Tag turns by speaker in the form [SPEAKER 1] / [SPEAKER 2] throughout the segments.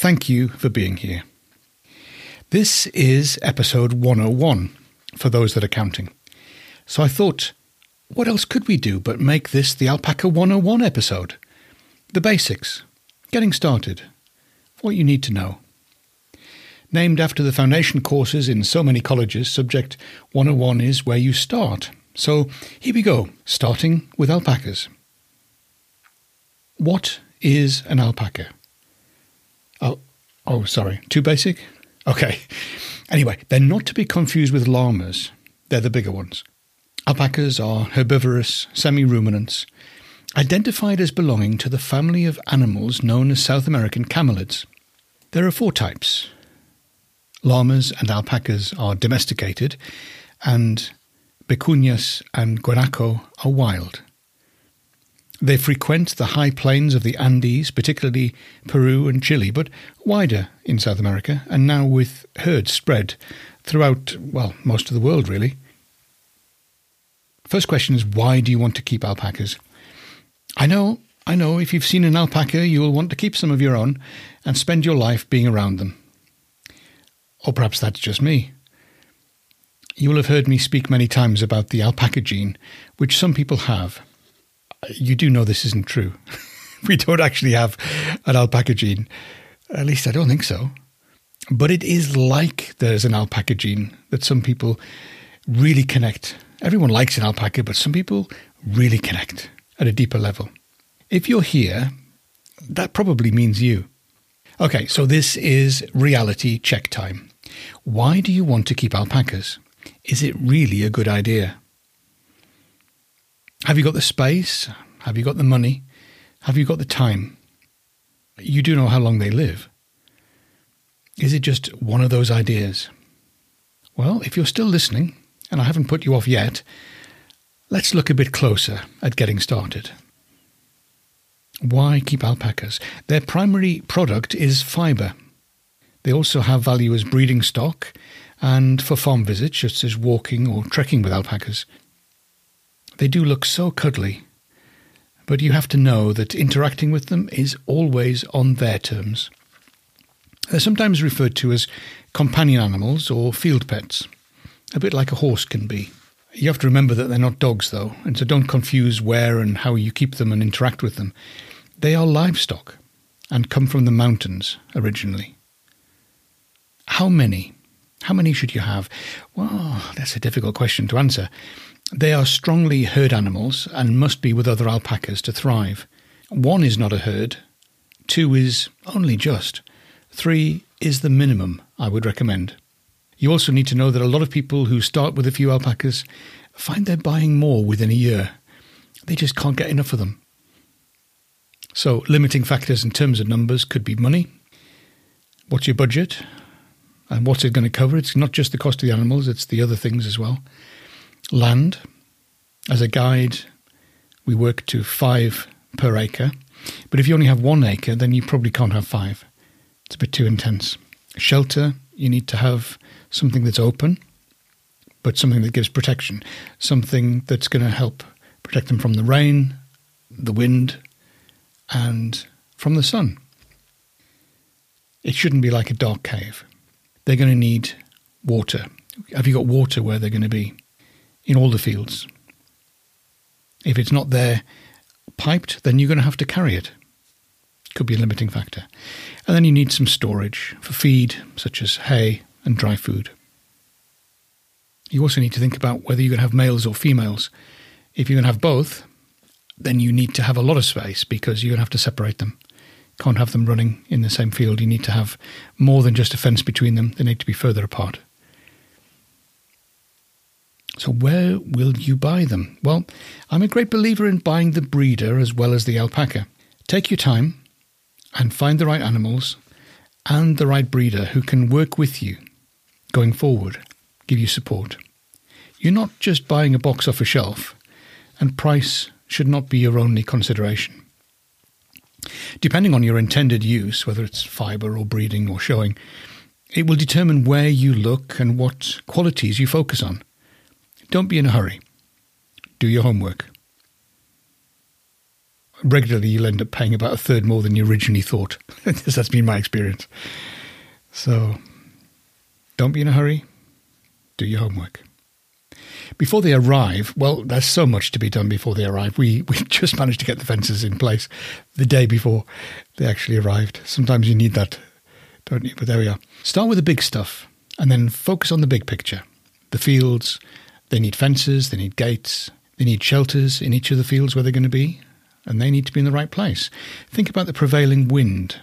[SPEAKER 1] Thank you for being here. This is episode 101 for those that are counting. So I thought, what else could we do but make this the Alpaca 101 episode? The basics, getting started, what you need to know. Named after the foundation courses in so many colleges, subject 101 is where you start. So here we go, starting with alpacas. What is an alpaca? Oh, oh, sorry, too basic? Okay. Anyway, they're not to be confused with llamas. They're the bigger ones. Alpacas are herbivorous semi ruminants, identified as belonging to the family of animals known as South American camelids. There are four types. Llamas and alpacas are domesticated, and Vicuñas and guanaco are wild. They frequent the high plains of the Andes, particularly Peru and Chile, but wider in South America, and now with herds spread throughout, well, most of the world, really. First question is why do you want to keep alpacas? I know, I know, if you've seen an alpaca, you will want to keep some of your own and spend your life being around them. Or perhaps that's just me. You will have heard me speak many times about the alpaca gene, which some people have. You do know this isn't true. we don't actually have an alpaca gene. At least I don't think so. But it is like there's an alpaca gene that some people really connect. Everyone likes an alpaca, but some people really connect at a deeper level. If you're here, that probably means you. Okay, so this is reality check time. Why do you want to keep alpacas? Is it really a good idea? Have you got the space? Have you got the money? Have you got the time? You do know how long they live. Is it just one of those ideas? Well, if you're still listening, and I haven't put you off yet, let's look a bit closer at getting started. Why keep alpacas? Their primary product is fibre. They also have value as breeding stock and for farm visits, such as walking or trekking with alpacas. They do look so cuddly, but you have to know that interacting with them is always on their terms. They're sometimes referred to as companion animals or field pets, a bit like a horse can be. You have to remember that they're not dogs, though, and so don't confuse where and how you keep them and interact with them. They are livestock and come from the mountains originally. How many? How many should you have? Well, that's a difficult question to answer. They are strongly herd animals and must be with other alpacas to thrive. One is not a herd, two is only just, three is the minimum I would recommend. You also need to know that a lot of people who start with a few alpacas find they're buying more within a year. They just can't get enough of them. So, limiting factors in terms of numbers could be money. What's your budget? And what's it going to cover? It's not just the cost of the animals, it's the other things as well. Land. As a guide, we work to five per acre. But if you only have one acre, then you probably can't have five. It's a bit too intense. Shelter, you need to have something that's open, but something that gives protection. Something that's going to help protect them from the rain, the wind, and from the sun. It shouldn't be like a dark cave they're going to need water. Have you got water where they're going to be? In all the fields. If it's not there piped, then you're going to have to carry it. Could be a limiting factor. And then you need some storage for feed, such as hay and dry food. You also need to think about whether you're going to have males or females. If you're going to have both, then you need to have a lot of space because you're going to have to separate them can't have them running in the same field. You need to have more than just a fence between them, they need to be further apart. So, where will you buy them? Well, I'm a great believer in buying the breeder as well as the alpaca. Take your time, and find the right animals and the right breeder who can work with you going forward, give you support. You're not just buying a box off a shelf, and price should not be your only consideration. Depending on your intended use, whether it's fibre or breeding or showing, it will determine where you look and what qualities you focus on. Don't be in a hurry. Do your homework. Regularly, you'll end up paying about a third more than you originally thought. That's been my experience. So, don't be in a hurry. Do your homework. Before they arrive, well, there's so much to be done before they arrive. We we just managed to get the fences in place the day before they actually arrived. Sometimes you need that, don't you? But there we are. Start with the big stuff and then focus on the big picture. The fields, they need fences, they need gates, they need shelters in each of the fields where they're going to be, and they need to be in the right place. Think about the prevailing wind.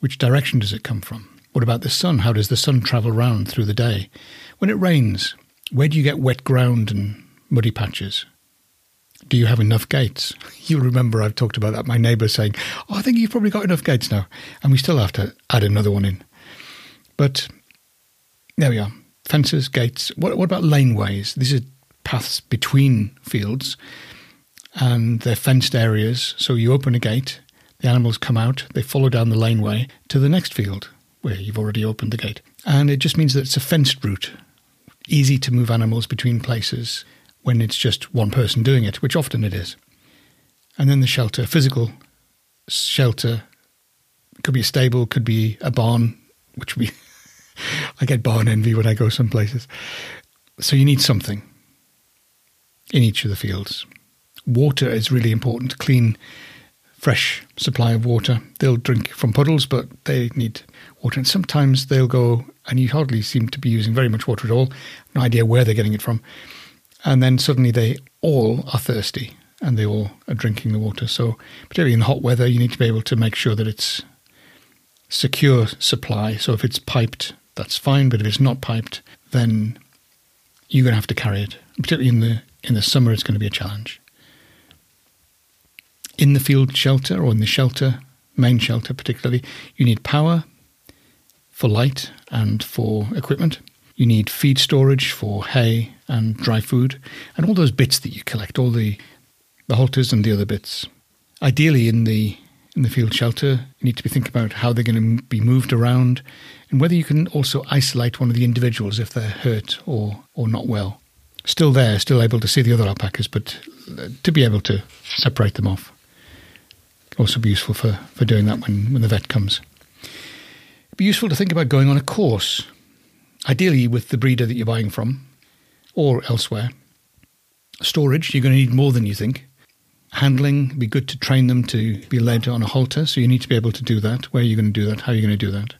[SPEAKER 1] Which direction does it come from? What about the sun? How does the sun travel round through the day? When it rains, where do you get wet ground and muddy patches? Do you have enough gates? You'll remember I've talked about that. My neighbour saying, Oh, I think you've probably got enough gates now. And we still have to add another one in. But there we are. Fences, gates. What, what about laneways? These are paths between fields and they're fenced areas. So you open a gate, the animals come out, they follow down the laneway to the next field where you've already opened the gate. And it just means that it's a fenced route easy to move animals between places when it's just one person doing it, which often it is. And then the shelter, physical shelter, could be a stable, could be a barn, which we I get barn envy when I go some places. So you need something in each of the fields. Water is really important. Clean, fresh supply of water. They'll drink from puddles, but they need water. And sometimes they'll go and you hardly seem to be using very much water at all. No idea where they're getting it from. And then suddenly they all are thirsty and they all are drinking the water. So, particularly in the hot weather, you need to be able to make sure that it's secure supply. So, if it's piped, that's fine. But if it's not piped, then you're going to have to carry it. Particularly in the in the summer, it's going to be a challenge. In the field shelter or in the shelter, main shelter particularly, you need power for light and for equipment. You need feed storage for hay and dry food, and all those bits that you collect, all the the halters and the other bits. Ideally, in the in the field shelter, you need to be thinking about how they're going to be moved around, and whether you can also isolate one of the individuals if they're hurt or or not well. Still there, still able to see the other alpacas, but uh, to be able to separate them off. Also be useful for, for doing that when, when the vet comes be useful to think about going on a course, ideally with the breeder that you're buying from or elsewhere. Storage, you're going to need more than you think. Handling, be good to train them to be led on a halter, so you need to be able to do that. Where are you going to do that? How are you going to do that?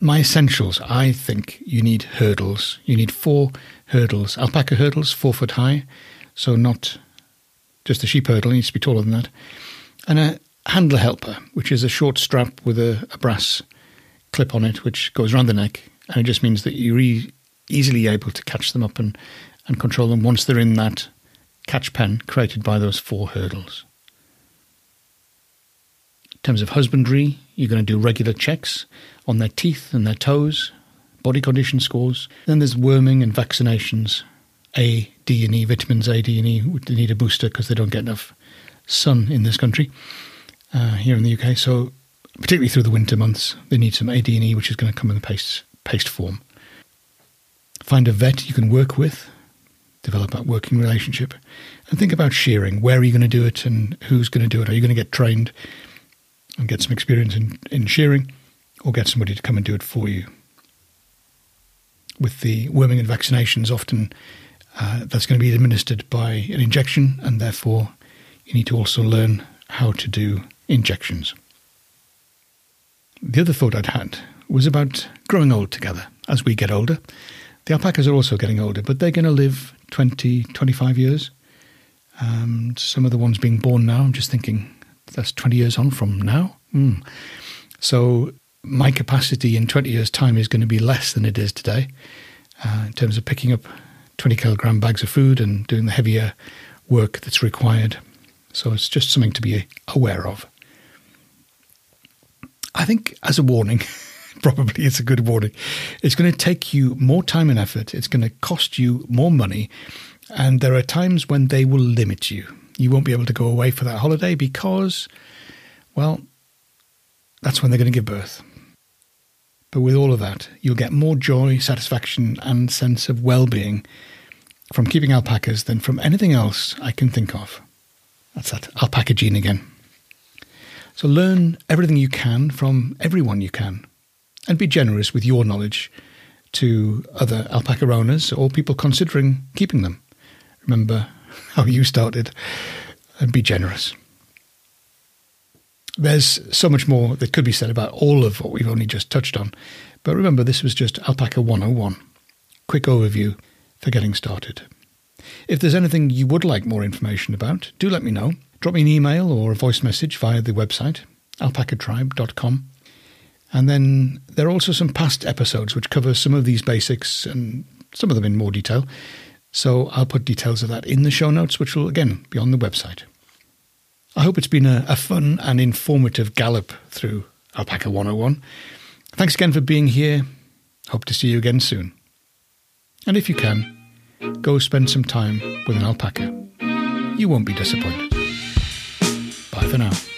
[SPEAKER 1] My essentials, I think you need hurdles. You need four hurdles. Alpaca hurdles, four foot high, so not just a sheep hurdle, it needs to be taller than that. And a handler helper, which is a short strap with a, a brass clip on it, which goes around the neck, and it just means that you're e- easily able to catch them up and, and control them once they're in that catch pen created by those four hurdles. In terms of husbandry, you're going to do regular checks on their teeth and their toes, body condition scores. Then there's worming and vaccinations, A, D, and E, vitamins A, D, and E. They need a booster because they don't get enough sun in this country, uh, here in the UK. So particularly through the winter months, they need some AD&E, which is going to come in the paste, paste form. Find a vet you can work with, develop that working relationship, and think about shearing. Where are you going to do it and who's going to do it? Are you going to get trained and get some experience in, in shearing or get somebody to come and do it for you? With the worming and vaccinations, often uh, that's going to be administered by an injection, and therefore you need to also learn how to do injections. The other thought I'd had was about growing old together as we get older. The alpacas are also getting older, but they're going to live 20, 25 years. Um, some of the ones being born now, I'm just thinking that's 20 years on from now. Mm. So my capacity in 20 years' time is going to be less than it is today uh, in terms of picking up 20 kilogram bags of food and doing the heavier work that's required. So it's just something to be aware of. I think as a warning, probably it's a good warning. It's going to take you more time and effort. It's going to cost you more money. And there are times when they will limit you. You won't be able to go away for that holiday because, well, that's when they're going to give birth. But with all of that, you'll get more joy, satisfaction, and sense of well being from keeping alpacas than from anything else I can think of. That's that alpaca gene again. So learn everything you can from everyone you can and be generous with your knowledge to other alpaca owners or people considering keeping them. Remember how you started and be generous. There's so much more that could be said about all of what we've only just touched on, but remember this was just Alpaca 101. Quick overview for getting started. If there's anything you would like more information about, do let me know. Drop me an email or a voice message via the website, alpacatribe.com. And then there are also some past episodes which cover some of these basics and some of them in more detail. So I'll put details of that in the show notes, which will again be on the website. I hope it's been a, a fun and informative gallop through Alpaca 101. Thanks again for being here. Hope to see you again soon. And if you can, go spend some time with an alpaca. You won't be disappointed. Bye for now.